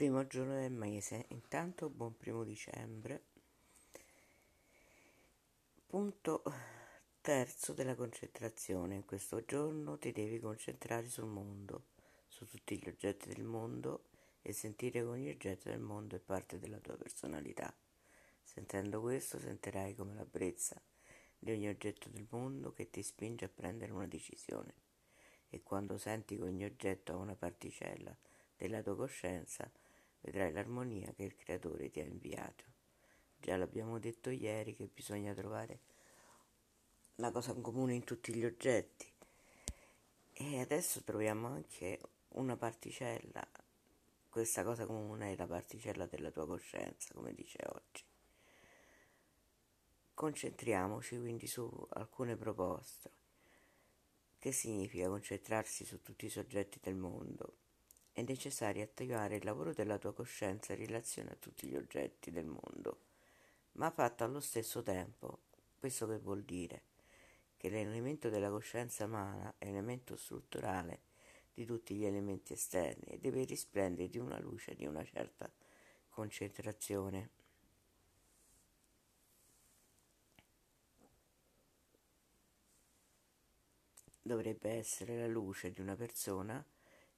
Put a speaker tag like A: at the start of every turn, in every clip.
A: Primo giorno del mese, intanto buon primo dicembre. Punto terzo della concentrazione. In questo giorno ti devi concentrare sul mondo, su tutti gli oggetti del mondo e sentire che ogni oggetto del mondo è parte della tua personalità. Sentendo questo sentirai come la brezza di ogni oggetto del mondo che ti spinge a prendere una decisione. E quando senti che ogni oggetto ha una particella della tua coscienza, vedrai l'armonia che il Creatore ti ha inviato. Già l'abbiamo detto ieri che bisogna trovare una cosa in comune in tutti gli oggetti. E adesso troviamo anche una particella, questa cosa comune è la particella della tua coscienza, come dice oggi. Concentriamoci quindi su alcune proposte. Che significa concentrarsi su tutti i soggetti del mondo? È necessario attivare il lavoro della tua coscienza in relazione a tutti gli oggetti del mondo, ma fatto allo stesso tempo. Questo che vuol dire? che l'elemento della coscienza umana è elemento strutturale di tutti gli elementi esterni e deve risplendere di una luce di una certa concentrazione. Dovrebbe essere la luce di una persona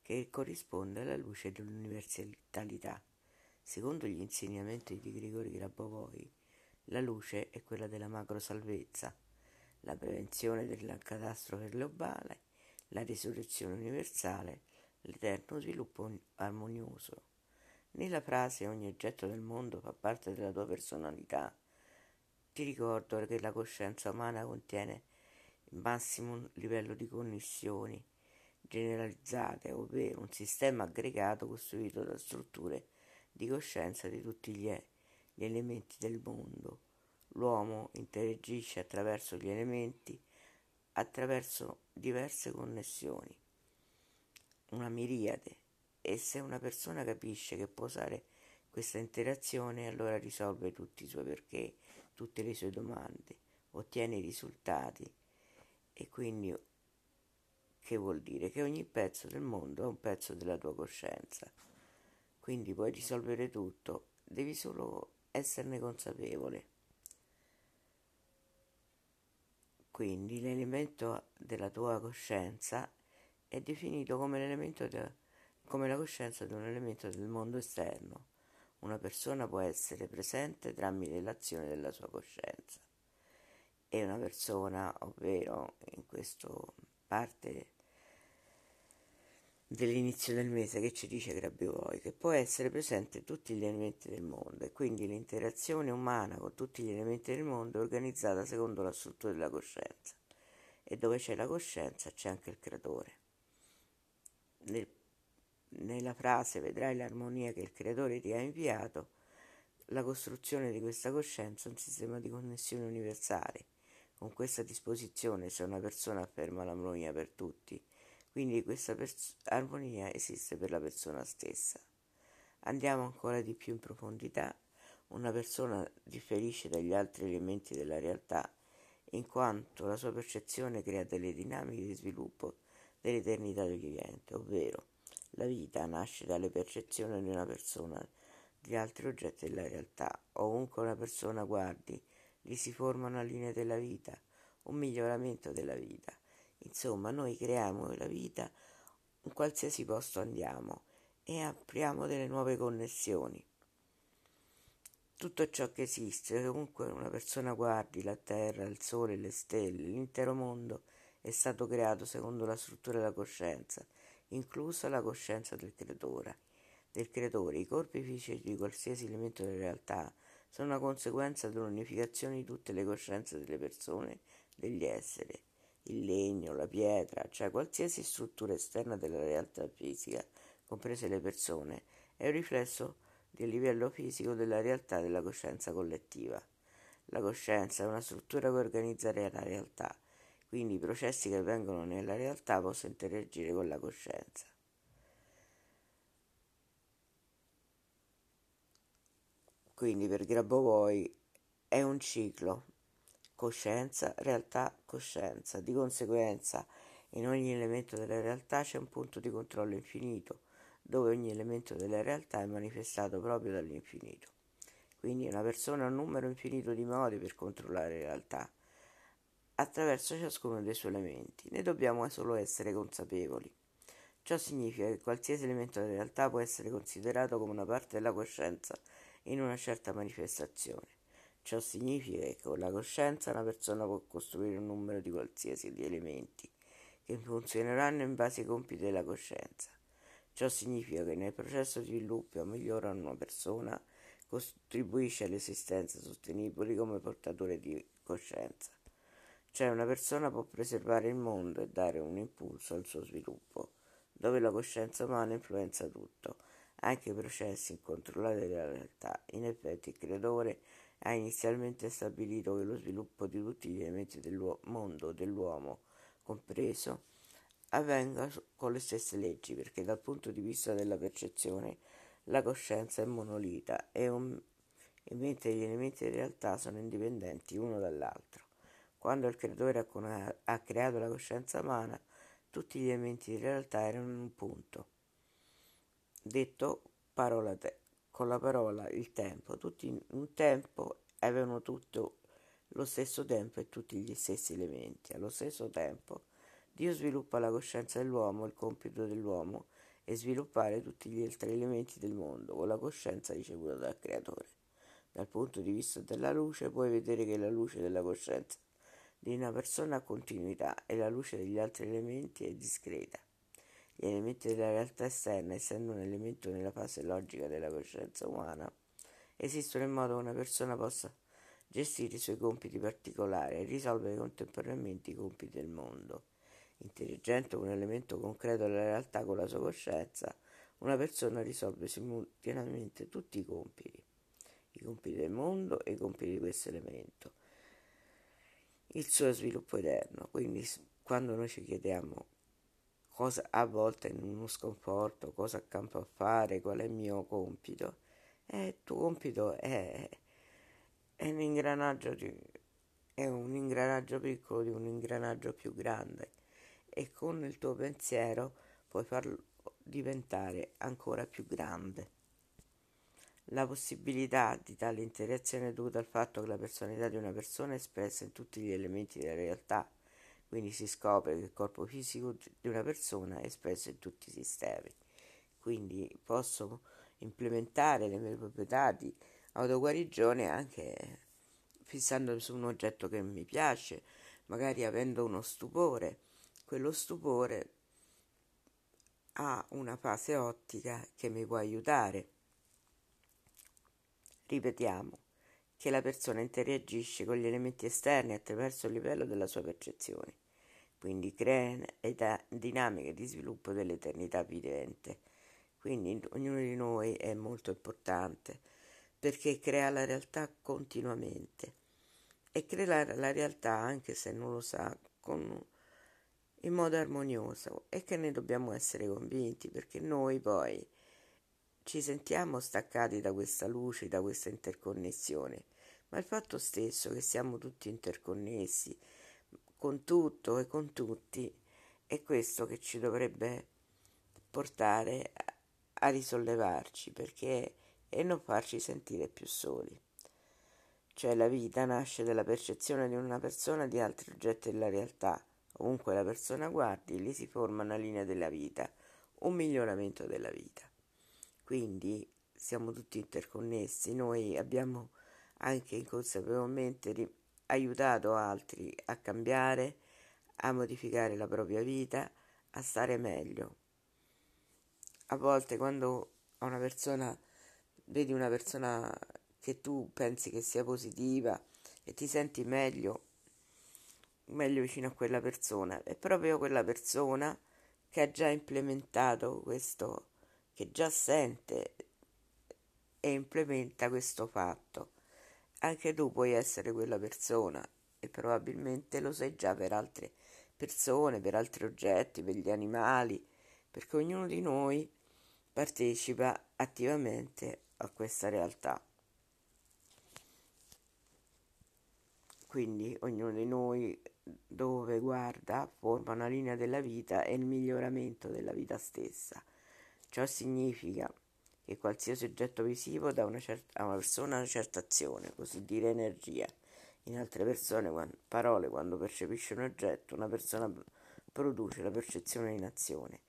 A: che corrisponde alla luce dell'universalità. Secondo gli insegnamenti di Grigori Grabovoi, la luce è quella della macro salvezza la prevenzione della catastrofe globale, la risurrezione universale, l'eterno sviluppo armonioso. Nella frase ogni oggetto del mondo fa parte della tua personalità, ti ricordo che la coscienza umana contiene il massimo livello di connessioni generalizzate, ovvero un sistema aggregato costruito da strutture di coscienza di tutti gli, gli elementi del mondo. L'uomo interagisce attraverso gli elementi, attraverso diverse connessioni, una miriade, e se una persona capisce che può usare questa interazione, allora risolve tutti i suoi perché, tutte le sue domande, ottiene i risultati. E quindi che vuol dire? Che ogni pezzo del mondo è un pezzo della tua coscienza. Quindi puoi risolvere tutto, devi solo esserne consapevole. Quindi l'elemento della tua coscienza è definito come, l'elemento de, come la coscienza di un elemento del mondo esterno. Una persona può essere presente tramite l'azione della sua coscienza. E una persona, ovvero in questa parte dell'inizio del mese che ci dice Grabovoi, che può essere presente in tutti gli elementi del mondo e quindi l'interazione umana con tutti gli elementi del mondo è organizzata secondo la struttura della coscienza e dove c'è la coscienza c'è anche il creatore. Nel, nella frase vedrai l'armonia che il creatore ti ha inviato, la costruzione di questa coscienza è un sistema di connessione universale. Con questa disposizione, se una persona afferma l'armonia per tutti, quindi questa pers- armonia esiste per la persona stessa. Andiamo ancora di più in profondità. Una persona differisce dagli altri elementi della realtà in quanto la sua percezione crea delle dinamiche di sviluppo dell'eternità del vivente, ovvero la vita nasce dalle percezioni di una persona di altri oggetti della realtà. Ovunque una persona guardi, gli si forma una linea della vita, un miglioramento della vita. Insomma, noi creiamo la vita in qualsiasi posto andiamo e apriamo delle nuove connessioni. Tutto ciò che esiste, comunque una persona guardi la terra, il sole, le stelle, l'intero mondo è stato creato secondo la struttura della coscienza, inclusa la coscienza del creatore. Del creatore. I corpi fisici di qualsiasi elemento della realtà sono una conseguenza dell'unificazione di tutte le coscienze delle persone, degli esseri il legno, la pietra, cioè qualsiasi struttura esterna della realtà fisica, comprese le persone, è un riflesso del livello fisico della realtà della coscienza collettiva. La coscienza è una struttura che organizza la realtà, quindi i processi che avvengono nella realtà possono interagire con la coscienza. Quindi per Grabovoi è un ciclo coscienza, realtà, coscienza. Di conseguenza, in ogni elemento della realtà c'è un punto di controllo infinito, dove ogni elemento della realtà è manifestato proprio dall'infinito. Quindi una persona ha un numero infinito di modi per controllare la realtà attraverso ciascuno dei suoi elementi. Ne dobbiamo solo essere consapevoli. Ciò significa che qualsiasi elemento della realtà può essere considerato come una parte della coscienza in una certa manifestazione. Ciò significa che con la coscienza una persona può costruire un numero di qualsiasi di elementi che funzioneranno in base ai compiti della coscienza. Ciò significa che nel processo di sviluppo o migliora una persona contribuisce all'esistenza sostenibile come portatore di coscienza. Cioè una persona può preservare il mondo e dare un impulso al suo sviluppo, dove la coscienza umana influenza tutto, anche i processi incontrollati della realtà. In effetti il creatore ha inizialmente stabilito che lo sviluppo di tutti gli elementi del mondo dell'uomo, compreso, avvenga con le stesse leggi, perché dal punto di vista della percezione la coscienza è monolita e, un, e mentre gli elementi di realtà sono indipendenti uno dall'altro. Quando il creatore ha, ha creato la coscienza umana, tutti gli elementi di realtà erano in un punto. Detto parola te, con la parola il tempo, tutti in un tempo avevano tutto lo stesso tempo e tutti gli stessi elementi. Allo stesso tempo, Dio sviluppa la coscienza dell'uomo, il compito dell'uomo è sviluppare tutti gli altri elementi del mondo con la coscienza ricevuta dal Creatore. Dal punto di vista della luce puoi vedere che la luce della coscienza di una persona ha continuità e la luce degli altri elementi è discreta. Gli elementi della realtà esterna, essendo un elemento nella fase logica della coscienza umana, esistono in modo che una persona possa gestire i suoi compiti particolari e risolvere contemporaneamente i compiti del mondo. Intelligente un elemento concreto della realtà con la sua coscienza, una persona risolve simultaneamente tutti i compiti, i compiti del mondo e i compiti di questo elemento il suo sviluppo eterno. Quindi quando noi ci chiediamo cosa a volte in uno sconforto, cosa accampo a fare, qual è il mio compito, eh, il tuo compito è, è un ingranaggio di, è un ingranaggio piccolo di un ingranaggio più grande. E con il tuo pensiero puoi farlo diventare ancora più grande. La possibilità di tale interazione è dovuta al fatto che la personalità di una persona è espressa in tutti gli elementi della realtà, quindi si scopre che il corpo fisico di una persona è espresso in tutti i sistemi. Quindi posso implementare le mie proprietà di autoguarigione anche fissandomi su un oggetto che mi piace, magari avendo uno stupore. Quello stupore ha una fase ottica che mi può aiutare Ripetiamo che la persona interagisce con gli elementi esterni attraverso il livello della sua percezione, quindi crea dinamiche di sviluppo dell'eternità vivente. Quindi ognuno di noi è molto importante perché crea la realtà continuamente. E crea la realtà anche se non lo sa con, in modo armonioso. E che ne dobbiamo essere convinti perché noi poi ci sentiamo staccati da questa luce, da questa interconnessione, ma il fatto stesso che siamo tutti interconnessi con tutto e con tutti è questo che ci dovrebbe portare a risollevarci perché e non farci sentire più soli. Cioè la vita nasce dalla percezione di una persona di altri oggetti della realtà. Ovunque la persona guardi, lì si forma una linea della vita, un miglioramento della vita. Quindi siamo tutti interconnessi, noi abbiamo anche inconsapevolmente aiutato altri a cambiare, a modificare la propria vita, a stare meglio. A volte quando una persona vedi una persona che tu pensi che sia positiva e ti senti meglio, meglio vicino a quella persona, è proprio quella persona che ha già implementato questo che già sente e implementa questo fatto. Anche tu puoi essere quella persona e probabilmente lo sei già per altre persone, per altri oggetti, per gli animali, perché ognuno di noi partecipa attivamente a questa realtà. Quindi ognuno di noi dove guarda forma una linea della vita e il miglioramento della vita stessa Ciò significa che qualsiasi oggetto visivo dà una certa, a una persona una certa azione, così dire energia. In altre persone, quando, parole, quando percepisce un oggetto, una persona produce la percezione in azione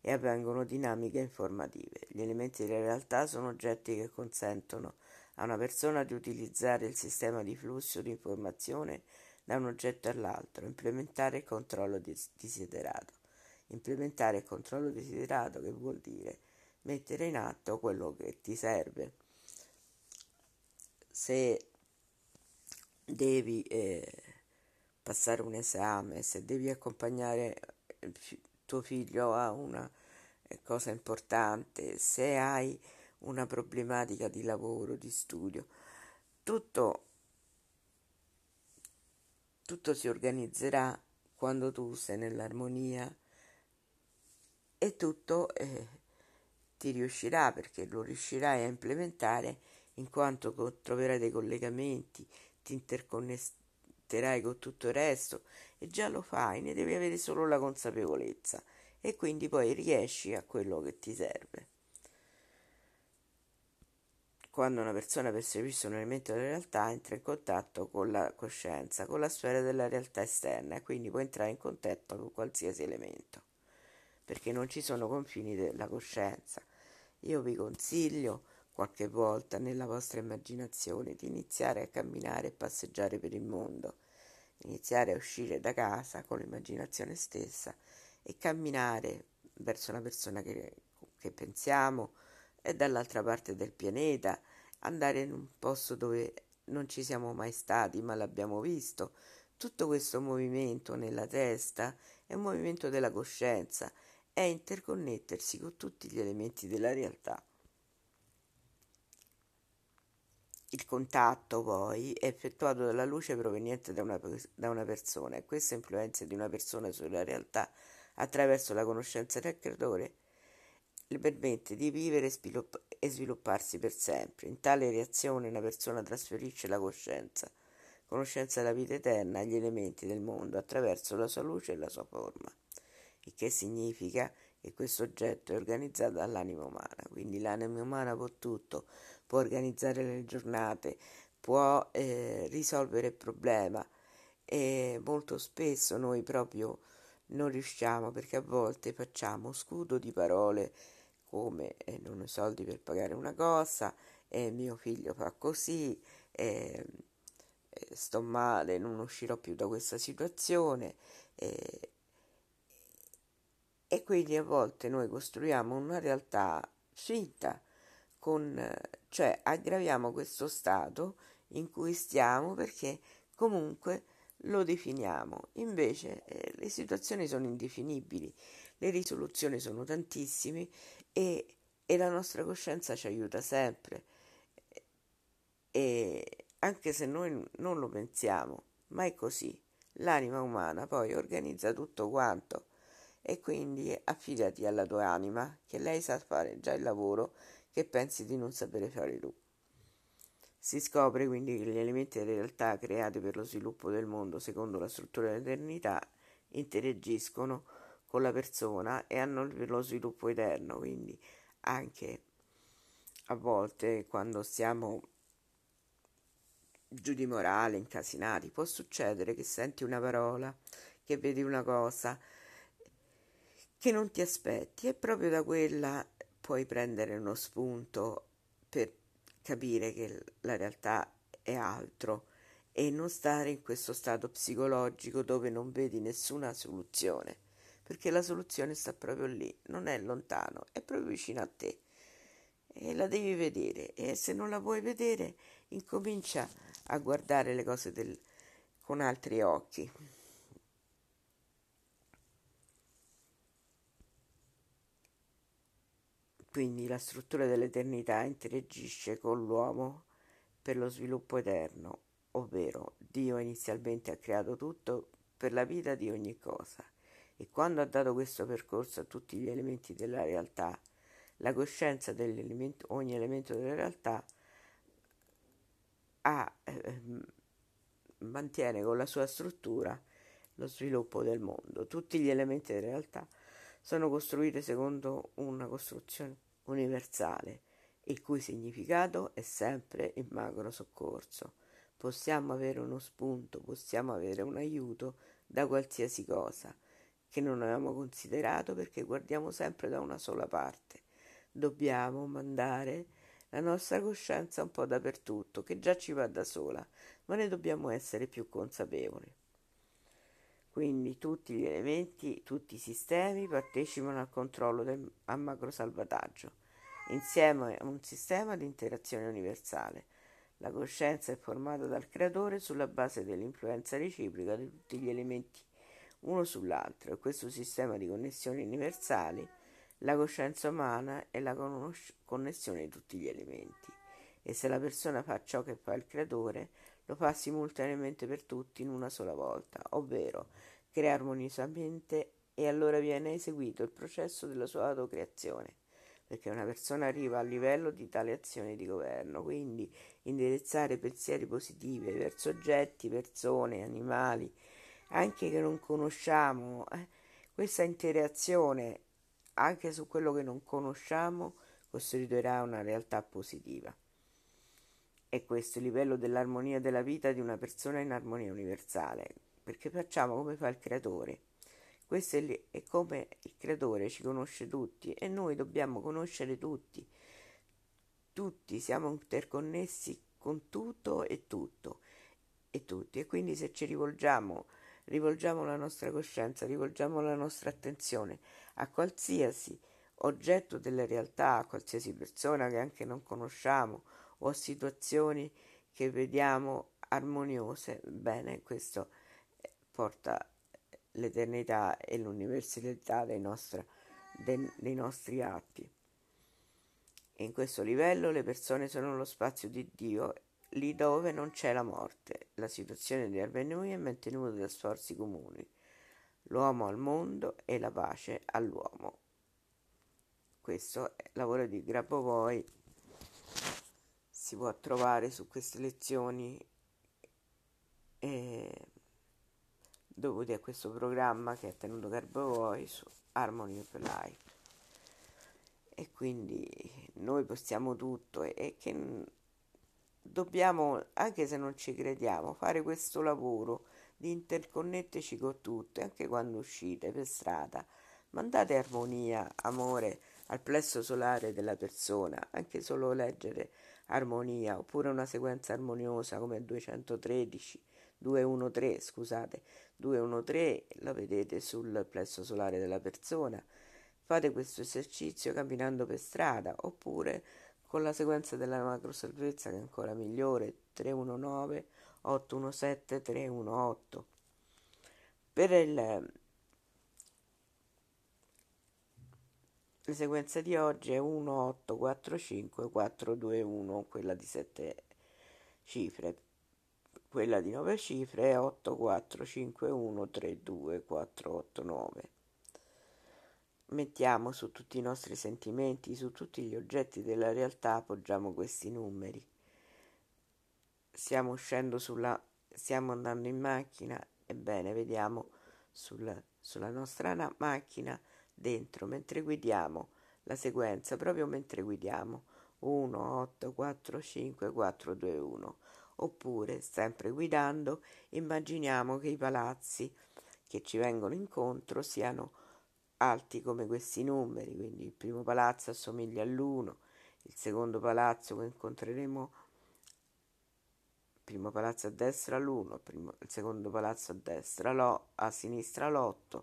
A: e avvengono dinamiche informative. Gli elementi della realtà sono oggetti che consentono a una persona di utilizzare il sistema di flusso di informazione da un oggetto all'altro, implementare il controllo desiderato. Implementare il controllo desiderato che vuol dire mettere in atto quello che ti serve. Se devi eh, passare un esame, se devi accompagnare tuo figlio a una eh, cosa importante, se hai una problematica di lavoro, di studio, tutto, tutto si organizzerà quando tu sei nell'armonia e tutto eh, ti riuscirà perché lo riuscirai a implementare in quanto troverai dei collegamenti, ti interconnetterai con tutto il resto e già lo fai, ne devi avere solo la consapevolezza e quindi poi riesci a quello che ti serve. Quando una persona percepisce un elemento della realtà entra in contatto con la coscienza, con la sfera della realtà esterna e quindi può entrare in contatto con qualsiasi elemento, perché non ci sono confini della coscienza io vi consiglio qualche volta nella vostra immaginazione di iniziare a camminare e passeggiare per il mondo, iniziare a uscire da casa con l'immaginazione stessa e camminare verso una persona che, che pensiamo e dall'altra parte del pianeta, andare in un posto dove non ci siamo mai stati ma l'abbiamo visto. Tutto questo movimento nella testa è un movimento della coscienza è interconnettersi con tutti gli elementi della realtà. Il contatto poi è effettuato dalla luce proveniente da una, da una persona e questa influenza di una persona sulla realtà attraverso la conoscenza del creatore le permette di vivere e, svilupp- svilupparsi per sempre. In tale reazione una persona trasferisce la coscienza, conoscenza della vita eterna agli elementi del mondo attraverso la sua luce e la sua forma il che significa che questo oggetto è organizzato dall'anima umana, quindi l'anima umana può tutto, può organizzare le giornate, può eh, risolvere il problema e molto spesso noi proprio non riusciamo perché a volte facciamo scudo di parole come eh, non ho soldi per pagare una cosa, eh, mio figlio fa così, eh, sto male, non uscirò più da questa situazione. E quindi a volte noi costruiamo una realtà finta, con, cioè aggraviamo questo stato in cui stiamo perché comunque lo definiamo. Invece eh, le situazioni sono indefinibili, le risoluzioni sono tantissime e, e la nostra coscienza ci aiuta sempre. E anche se noi non lo pensiamo, ma è così. L'anima umana poi organizza tutto quanto e quindi affidati alla tua anima, che lei sa fare già il lavoro che pensi di non sapere fare tu. Si scopre quindi che gli elementi della realtà creati per lo sviluppo del mondo secondo la struttura dell'eternità interagiscono con la persona e hanno lo sviluppo eterno, quindi anche a volte quando siamo giù di morale, incasinati, può succedere che senti una parola, che vedi una cosa, che non ti aspetti e proprio da quella puoi prendere uno spunto per capire che la realtà è altro e non stare in questo stato psicologico dove non vedi nessuna soluzione, perché la soluzione sta proprio lì, non è lontano, è proprio vicino a te e la devi vedere e se non la vuoi vedere incomincia a guardare le cose del, con altri occhi. Quindi la struttura dell'eternità interagisce con l'uomo per lo sviluppo eterno, ovvero Dio inizialmente ha creato tutto per la vita di ogni cosa e quando ha dato questo percorso a tutti gli elementi della realtà, la coscienza di ogni elemento della realtà ha, eh, mantiene con la sua struttura lo sviluppo del mondo. Tutti gli elementi della realtà sono costruite secondo una costruzione universale, il cui significato è sempre il magro soccorso. Possiamo avere uno spunto, possiamo avere un aiuto da qualsiasi cosa che non avevamo considerato perché guardiamo sempre da una sola parte. Dobbiamo mandare la nostra coscienza un po' dappertutto, che già ci va da sola, ma ne dobbiamo essere più consapevoli. Quindi tutti gli elementi, tutti i sistemi partecipano al controllo del a macrosalvataggio, insieme a un sistema di interazione universale. La coscienza è formata dal creatore sulla base dell'influenza reciproca di tutti gli elementi uno sull'altro e questo sistema di connessioni universali, la coscienza umana è la conosc- connessione di tutti gli elementi. E se la persona fa ciò che fa il creatore, lo fa simultaneamente per tutti in una sola volta, ovvero crea armoniosamente e allora viene eseguito il processo della sua autocreazione, perché una persona arriva al livello di tale azione di governo, quindi indirizzare pensieri positivi verso oggetti, persone, animali, anche che non conosciamo, eh, questa interazione anche su quello che non conosciamo costituirà una realtà positiva. E questo è il livello dell'armonia della vita di una persona in armonia universale, perché facciamo come fa il creatore. Questo è, è come il creatore ci conosce tutti e noi dobbiamo conoscere tutti. Tutti siamo interconnessi con tutto e tutto e tutti e quindi se ci rivolgiamo rivolgiamo la nostra coscienza, rivolgiamo la nostra attenzione a qualsiasi oggetto della realtà, a qualsiasi persona che anche non conosciamo o situazioni che vediamo armoniose, bene, questo eh, porta l'eternità e l'universalità dei, nostri, dei, dei nostri atti. In questo livello le persone sono lo spazio di Dio lì dove non c'è la morte. La situazione di armonia è mantenuta da sforzi comuni, l'uomo al mondo e la pace all'uomo. Questo è il lavoro di Grabovoi, si può trovare su queste lezioni e dovuti a questo programma che ha tenuto Grabovoi su Harmony of Life. E quindi noi possiamo tutto e, e che dobbiamo, anche se non ci crediamo, fare questo lavoro di interconnetterci con tutto, anche quando uscite per strada. Mandate armonia, amore al plesso solare della persona, anche solo leggere armonia, oppure una sequenza armoniosa come 213, 213, scusate, 213, la vedete sul plesso solare della persona. Fate questo esercizio camminando per strada, oppure con la sequenza della macro salvezza che è ancora migliore 319 817 318 per il, la sequenza di oggi è 1845 421 quella di 7 cifre. Quella di 9 cifre è 8451 32 489 mettiamo su tutti i nostri sentimenti, su tutti gli oggetti della realtà, appoggiamo questi numeri. Stiamo uscendo sulla, stiamo andando in macchina, ebbene, vediamo sul, sulla nostra na- macchina dentro, mentre guidiamo, la sequenza, proprio mentre guidiamo, 1, 8, 4, 5, 4, 2, 1. Oppure, sempre guidando, immaginiamo che i palazzi che ci vengono incontro siano alti come questi numeri, quindi il primo palazzo assomiglia all'1, il secondo palazzo che incontreremo, primo palazzo a destra l'1, il, il secondo palazzo a destra l'o, a sinistra l'8,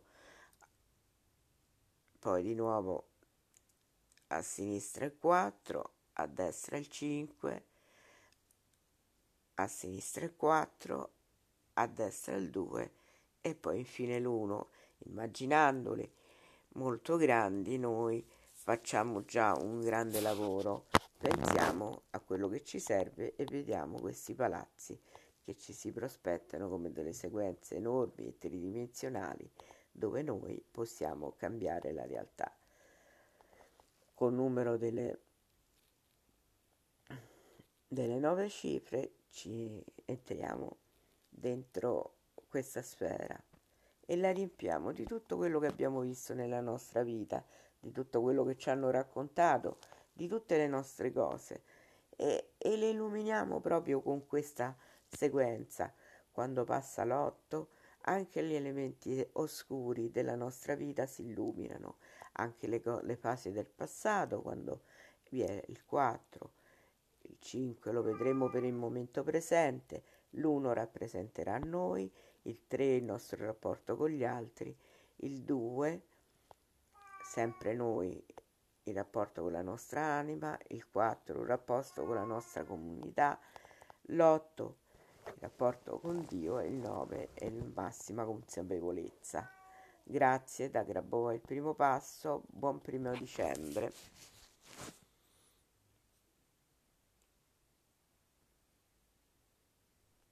A: poi di nuovo a sinistra il 4, a destra il 5, a sinistra il 4, a destra il 2 e poi infine l'1, immaginandoli molto grandi, noi facciamo già un grande lavoro. Pensiamo a quello che ci serve e vediamo questi palazzi che ci si prospettano come delle sequenze enormi e tridimensionali dove noi possiamo cambiare la realtà. Col numero delle, delle nove cifre ci entriamo dentro questa sfera e la riempiamo di tutto quello che abbiamo visto nella nostra vita, di tutto quello che ci hanno raccontato, di tutte le nostre cose e, e le illuminiamo proprio con questa sequenza. Quando passa l'otto, anche gli elementi oscuri della nostra vita si illuminano, anche le, le fasi del passato, quando vi è il 4, il 5 lo vedremo per il momento presente, l'1 rappresenterà noi, il 3 il nostro rapporto con gli altri, il 2 sempre noi il rapporto con la nostra anima, il 4 il rapporto con la nostra comunità, l'8 il rapporto con Dio e il 9 è la massima consapevolezza. Grazie da Grabova il primo passo, buon primo dicembre.